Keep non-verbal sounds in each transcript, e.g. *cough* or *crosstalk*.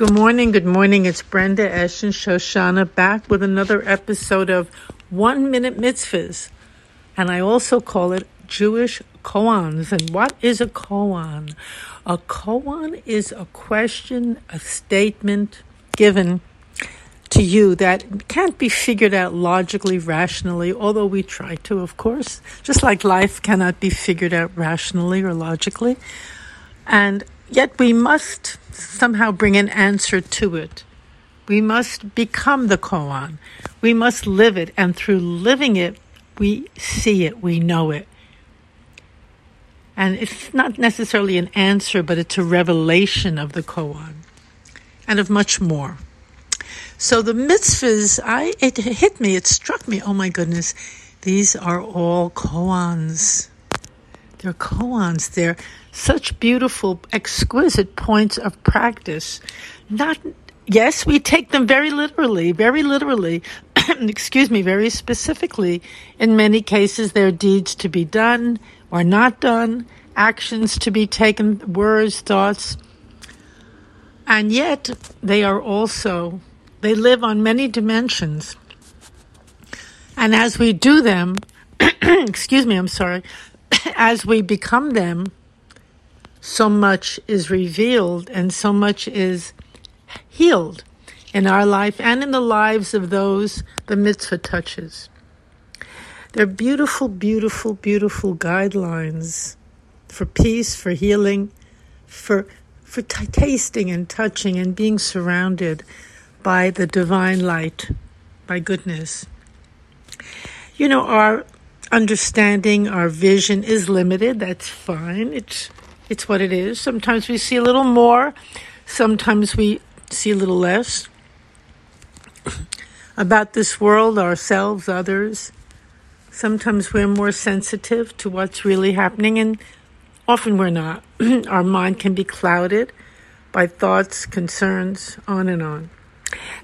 Good morning, good morning. It's Brenda Esh and Shoshanna back with another episode of One Minute Mitzvahs. And I also call it Jewish koans. And what is a koan? A koan is a question, a statement given to you that can't be figured out logically, rationally, although we try to, of course, just like life cannot be figured out rationally or logically. And yet we must somehow bring an answer to it. We must become the koan. We must live it, and through living it, we see it, we know it. And it's not necessarily an answer, but it's a revelation of the koan and of much more. So the mitzvahs, I it hit me, it struck me. Oh my goodness, these are all koans. They're koans. They're such beautiful, exquisite points of practice. Not, yes, we take them very literally, very literally, *clears throat* excuse me, very specifically. In many cases, they're deeds to be done or not done, actions to be taken, words, thoughts. And yet, they are also, they live on many dimensions. And as we do them, *clears throat* excuse me, I'm sorry, *clears throat* as we become them, so much is revealed and so much is healed in our life and in the lives of those the mitzvah touches. They're beautiful, beautiful, beautiful guidelines for peace, for healing, for for t- tasting and touching and being surrounded by the divine light, by goodness. You know, our understanding, our vision is limited. That's fine. It's it's what it is. Sometimes we see a little more, sometimes we see a little less about this world, ourselves, others. Sometimes we're more sensitive to what's really happening, and often we're not. *clears throat* Our mind can be clouded by thoughts, concerns, on and on.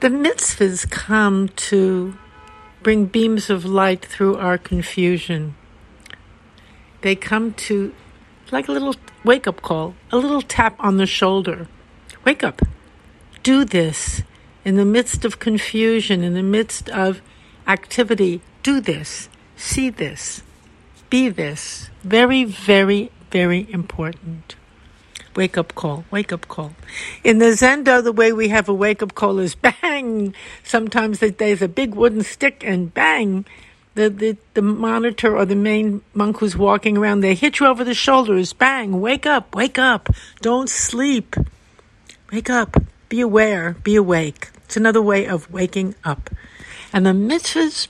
The mitzvahs come to bring beams of light through our confusion. They come to like a little wake up call, a little tap on the shoulder. Wake up. Do this in the midst of confusion, in the midst of activity. Do this. See this. Be this. Very, very, very important. Wake up call, wake up call. In the Zendo, the way we have a wake up call is *laughs* bang. Sometimes there's a big wooden stick and bang the, the, the monitor or the main monk who's walking around, they hit you over the shoulders. Bang, wake up, wake up. Don't sleep. Wake up. Be aware, be awake. It's another way of waking up. And the mitzvahs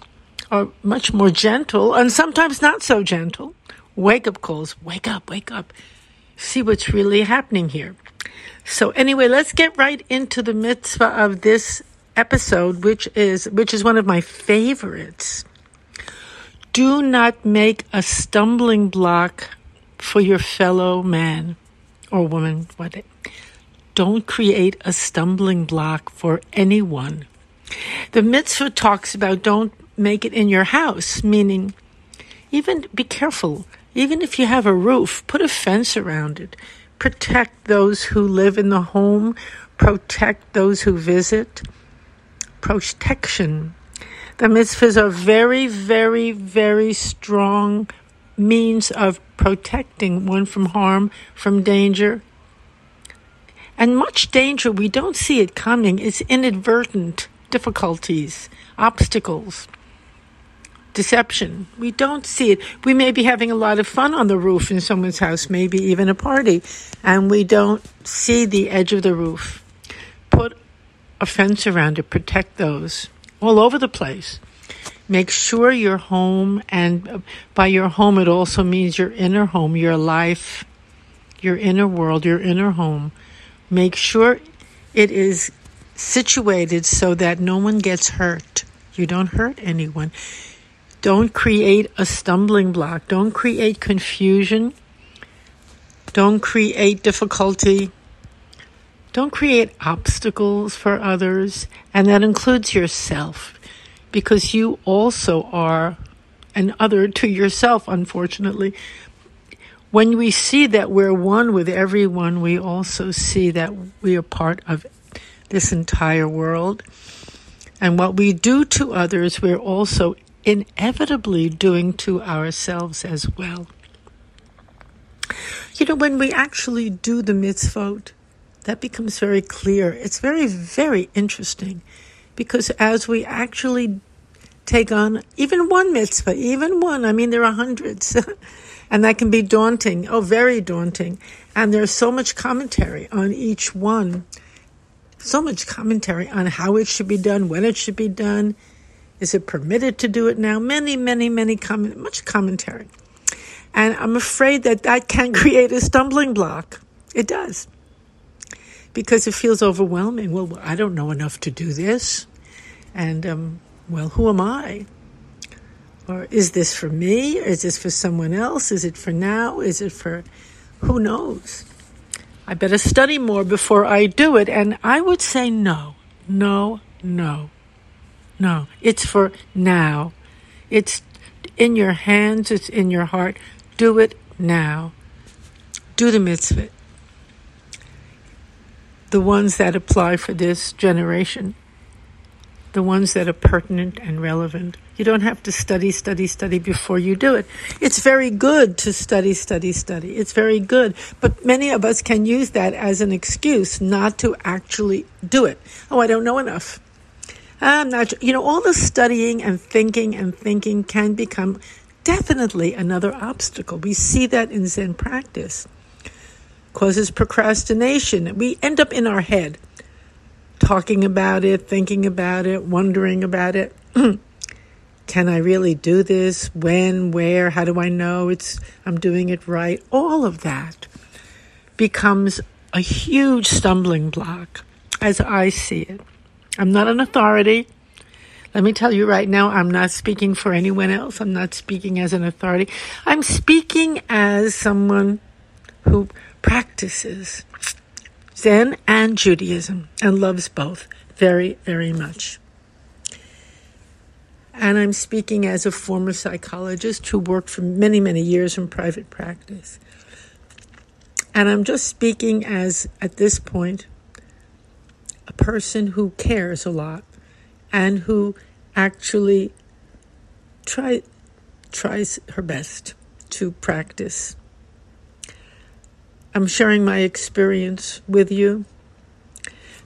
are much more gentle and sometimes not so gentle. Wake up calls. Wake up, wake up. See what's really happening here. So anyway, let's get right into the mitzvah of this episode, which is, which is one of my favorites do not make a stumbling block for your fellow man or woman. What? Don't create a stumbling block for anyone. The mitzvah talks about don't make it in your house, meaning even be careful. Even if you have a roof, put a fence around it. Protect those who live in the home. Protect those who visit. Protection the mitzvahs are very, very, very strong means of protecting one from harm, from danger. And much danger, we don't see it coming. It's inadvertent difficulties, obstacles, deception. We don't see it. We may be having a lot of fun on the roof in someone's house, maybe even a party, and we don't see the edge of the roof. Put a fence around it, protect those all over the place. Make sure your home, and by your home, it also means your inner home, your life, your inner world, your inner home. Make sure it is situated so that no one gets hurt. You don't hurt anyone. Don't create a stumbling block. Don't create confusion. Don't create difficulty. Don't create obstacles for others, and that includes yourself, because you also are an other to yourself, unfortunately. When we see that we're one with everyone, we also see that we are part of this entire world. And what we do to others, we're also inevitably doing to ourselves as well. You know, when we actually do the mitzvot, that becomes very clear. It's very, very interesting because as we actually take on even one mitzvah, even one, I mean, there are hundreds, *laughs* and that can be daunting, oh, very daunting. And there's so much commentary on each one, so much commentary on how it should be done, when it should be done. Is it permitted to do it now? Many, many, many comment, much commentary. And I'm afraid that that can *laughs* create a stumbling block. It does. Because it feels overwhelming. Well, I don't know enough to do this. And, um, well, who am I? Or is this for me? Is this for someone else? Is it for now? Is it for who knows? I better study more before I do it. And I would say no, no, no, no. It's for now. It's in your hands, it's in your heart. Do it now. Do the mitzvah. The ones that apply for this generation, the ones that are pertinent and relevant. You don't have to study, study, study before you do it. It's very good to study, study, study. It's very good. But many of us can use that as an excuse not to actually do it. Oh, I don't know enough. I'm not, you know, all the studying and thinking and thinking can become definitely another obstacle. We see that in Zen practice. Causes procrastination. We end up in our head, talking about it, thinking about it, wondering about it. *clears throat* Can I really do this? When, where, how do I know it's I'm doing it right? All of that becomes a huge stumbling block as I see it. I'm not an authority. Let me tell you right now, I'm not speaking for anyone else. I'm not speaking as an authority. I'm speaking as someone who practices Zen and Judaism and loves both very, very much. And I'm speaking as a former psychologist who worked for many, many years in private practice. And I'm just speaking as, at this point, a person who cares a lot and who actually try, tries her best to practice. I'm sharing my experience with you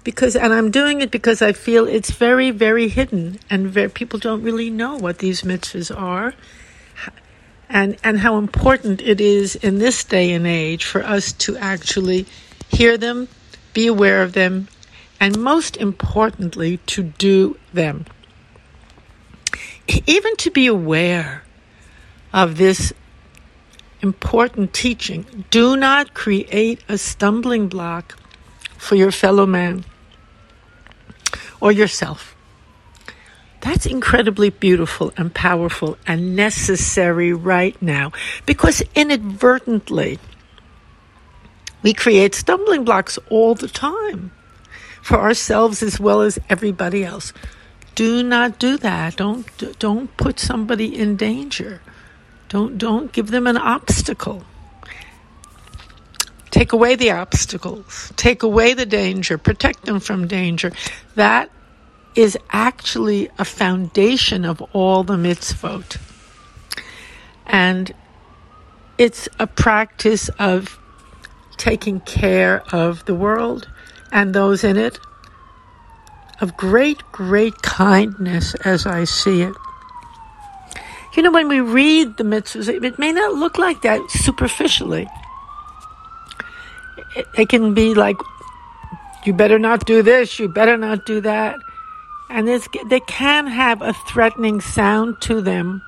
because and I'm doing it because I feel it's very very hidden and very, people don't really know what these mitzvahs are and and how important it is in this day and age for us to actually hear them, be aware of them and most importantly, to do them. Even to be aware of this important teaching. Do not create a stumbling block for your fellow man or yourself. That's incredibly beautiful and powerful and necessary right now because inadvertently we create stumbling blocks all the time for ourselves as well as everybody else. Do not do that. Don't don't put somebody in danger. Don't don't give them an obstacle. Take away the obstacles. Take away the danger. Protect them from danger. That is actually a foundation of all the mitzvot. And it's a practice of taking care of the world and those in it of great, great kindness as I see it. You know, when we read the mitzvahs, it may not look like that superficially. It, it can be like, you better not do this, you better not do that. And they can have a threatening sound to them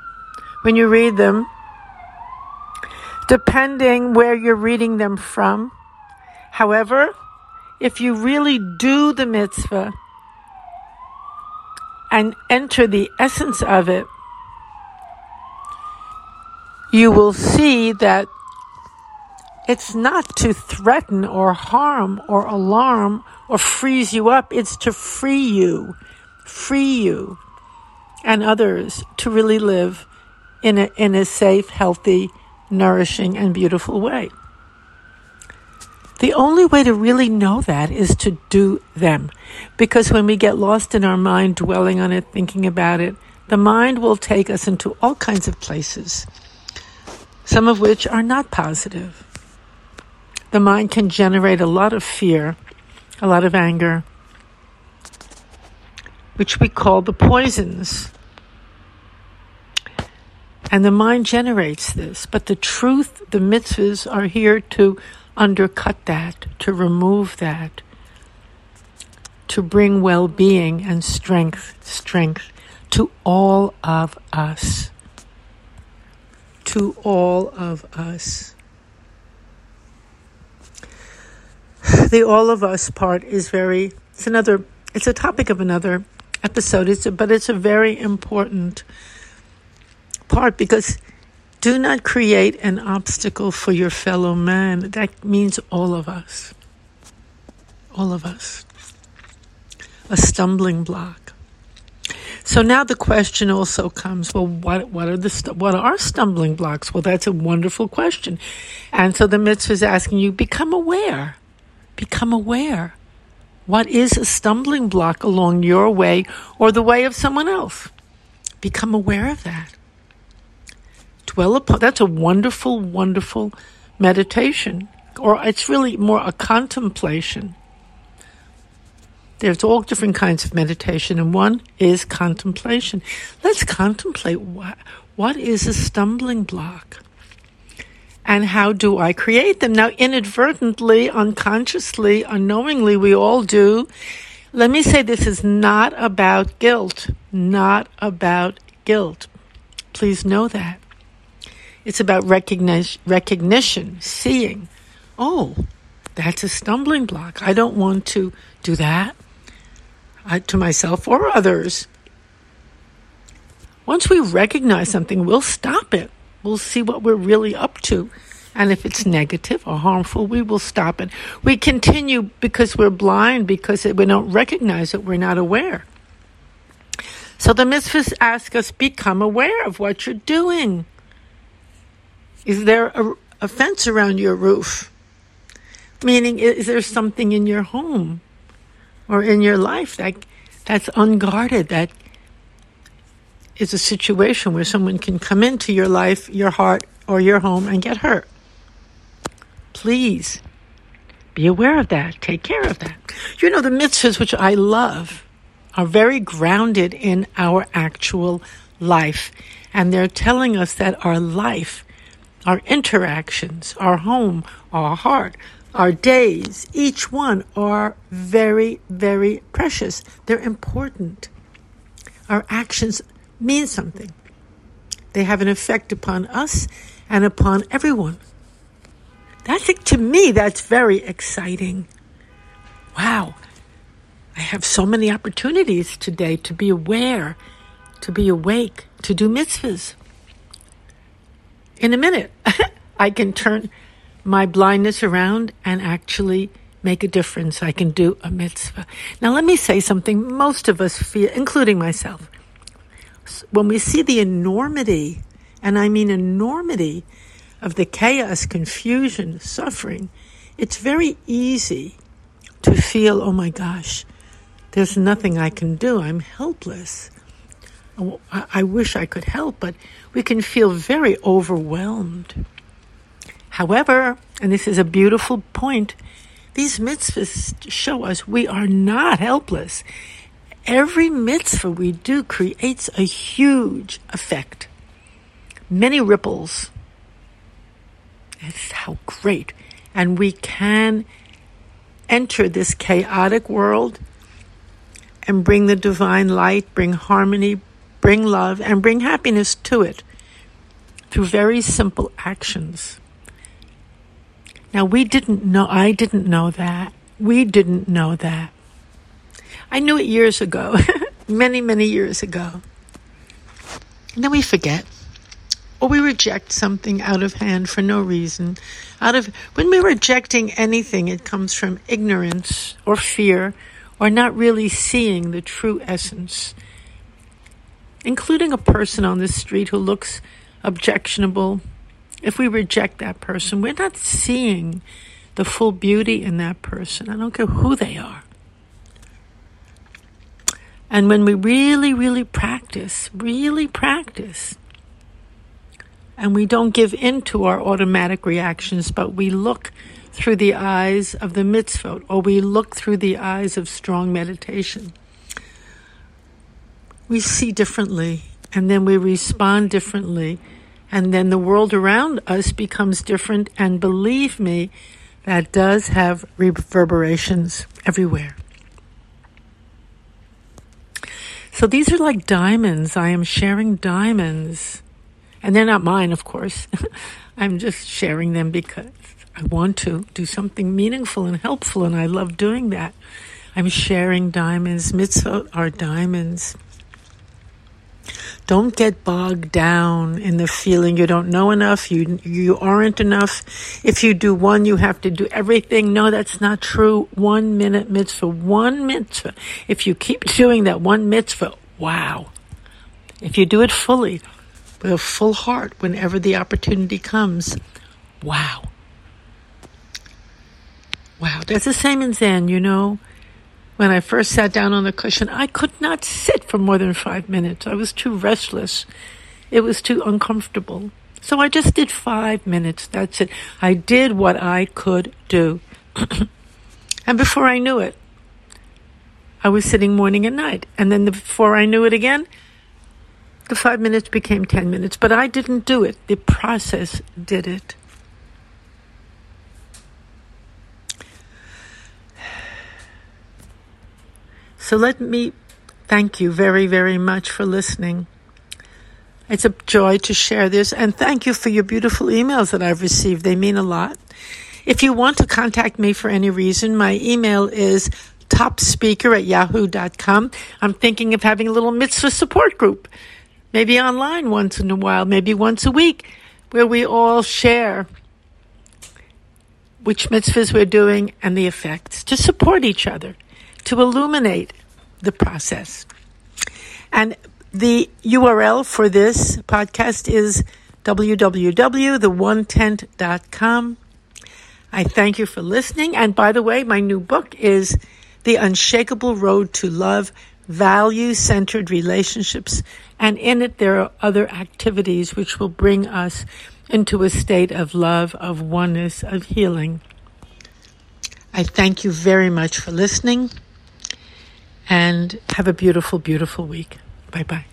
when you read them, depending where you're reading them from. However, if you really do the mitzvah and enter the essence of it, you will see that it's not to threaten or harm or alarm or freeze you up. It's to free you, free you and others to really live in a, in a safe, healthy, nourishing, and beautiful way. The only way to really know that is to do them. Because when we get lost in our mind, dwelling on it, thinking about it, the mind will take us into all kinds of places, some of which are not positive. The mind can generate a lot of fear, a lot of anger, which we call the poisons. And the mind generates this. But the truth, the mitzvahs are here to undercut that, to remove that, to bring well being and strength, strength to all of us. To all of us. The all of us part is very, it's another, it's a topic of another episode, it's a, but it's a very important part because do not create an obstacle for your fellow man. That means all of us. All of us. A stumbling block. So now the question also comes, well, what, what are the, what are stumbling blocks? Well, that's a wonderful question. And so the mitzvah is asking you, become aware. Become aware. What is a stumbling block along your way or the way of someone else? Become aware of that dwell upon. That's a wonderful, wonderful meditation, or it's really more a contemplation. There's all different kinds of meditation, and one is contemplation. Let's contemplate what, what is a stumbling block? And how do I create them? Now, inadvertently, unconsciously, unknowingly, we all do. Let me say this is not about guilt. Not about guilt. Please know that. It's about recognition, recognition, seeing. Oh, that's a stumbling block. I don't want to do that to myself or others. Once we recognize something, we'll stop it. We'll see what we're really up to. And if it's negative or harmful, we will stop it. We continue because we're blind, because we don't recognize it, we're not aware. So the mitzvahs ask us become aware of what you're doing. Is there a, a fence around your roof? Meaning, is there something in your home or in your life that that's unguarded, that is a situation where someone can come into your life, your heart, or your home and get hurt? Please be aware of that. Take care of that. You know, the mitzvahs, which I love, are very grounded in our actual life. And they're telling us that our life our interactions, our home, our heart, our days, each one are very, very precious. They're important. Our actions mean something. They have an effect upon us and upon everyone. That's it to me, that's very exciting. Wow. I have so many opportunities today to be aware, to be awake, to do mitzvahs in a minute, *laughs* I can turn my blindness around and actually make a difference. I can do a mitzvah. Now, let me say something most of us feel, including myself. When we see the enormity, and I mean enormity, of the chaos, confusion, suffering, it's very easy to feel, oh my gosh, there's nothing I can do. I'm helpless. I wish I could help, but we can feel very overwhelmed. However, and this is a beautiful point, these mitzvahs show us we are not helpless. Every mitzvah we do creates a huge effect, many ripples. It's how great. And we can enter this chaotic world and bring the divine light, bring harmony, bring love, and bring happiness to it through very simple actions. Now, we didn't know, I didn't know that. We didn't know that. I knew it years ago, *laughs* many, many years ago. And then we forget. Or we reject something out of hand for no reason. Out of when we're rejecting anything, it comes from ignorance or fear or not really seeing the true essence including a person on the street who looks objectionable, if we reject that person, we're not seeing the full beauty in that person. I don't care who they are. And when we really, really practice, really practice, and we don't give in to our automatic reactions, but we look through the eyes of the mitzvot, or we look through the eyes of strong meditation, we see differently, and then we respond differently, and then the world around us becomes different, and believe me, that does have reverberations everywhere. So these are like diamonds. I am sharing diamonds. And they're not mine, of course. *laughs* I'm just sharing them because I want to do something meaningful and helpful, and I love doing that. I'm sharing diamonds. Mitzvot are diamonds. Don't get bogged down in the feeling you don't know enough, you, you aren't enough. If you do one, you have to do everything. No, that's not true. One minute mitzvah, one mitzvah. If you keep doing that one mitzvah, wow. If you do it fully, with a full heart, whenever the opportunity comes, wow. Wow. That's the same in Zen, you know. When I first sat down on the cushion, I could not sit for more than five minutes. I was too restless. It was too uncomfortable. So I just did five minutes. That's it. I did what I could do. *clears throat* and before I knew it, I was sitting morning and night. And then before I knew it again, the five minutes became 10 minutes. But I didn't do it. The process did it. So let me thank you very, very much for listening. It's a joy to share this and thank you for your beautiful emails that I've received. They mean a lot. If you want to contact me for any reason, my email is topspeaker at yahoo.com. I'm thinking of having a little mitzvah support group, maybe online once in a while, maybe once a week, where we all share which mitzvahs we're doing and the effects to support each other to illuminate the process. And the URL for this podcast is www.theonetent.com. I thank you for listening. And by the way, my new book is The Unshakable Road to Love, Value Centered Relationships. And in it, there are other activities which will bring us into a state of love, of oneness, of healing. I thank you very much for listening and have a beautiful, beautiful week. Bye bye.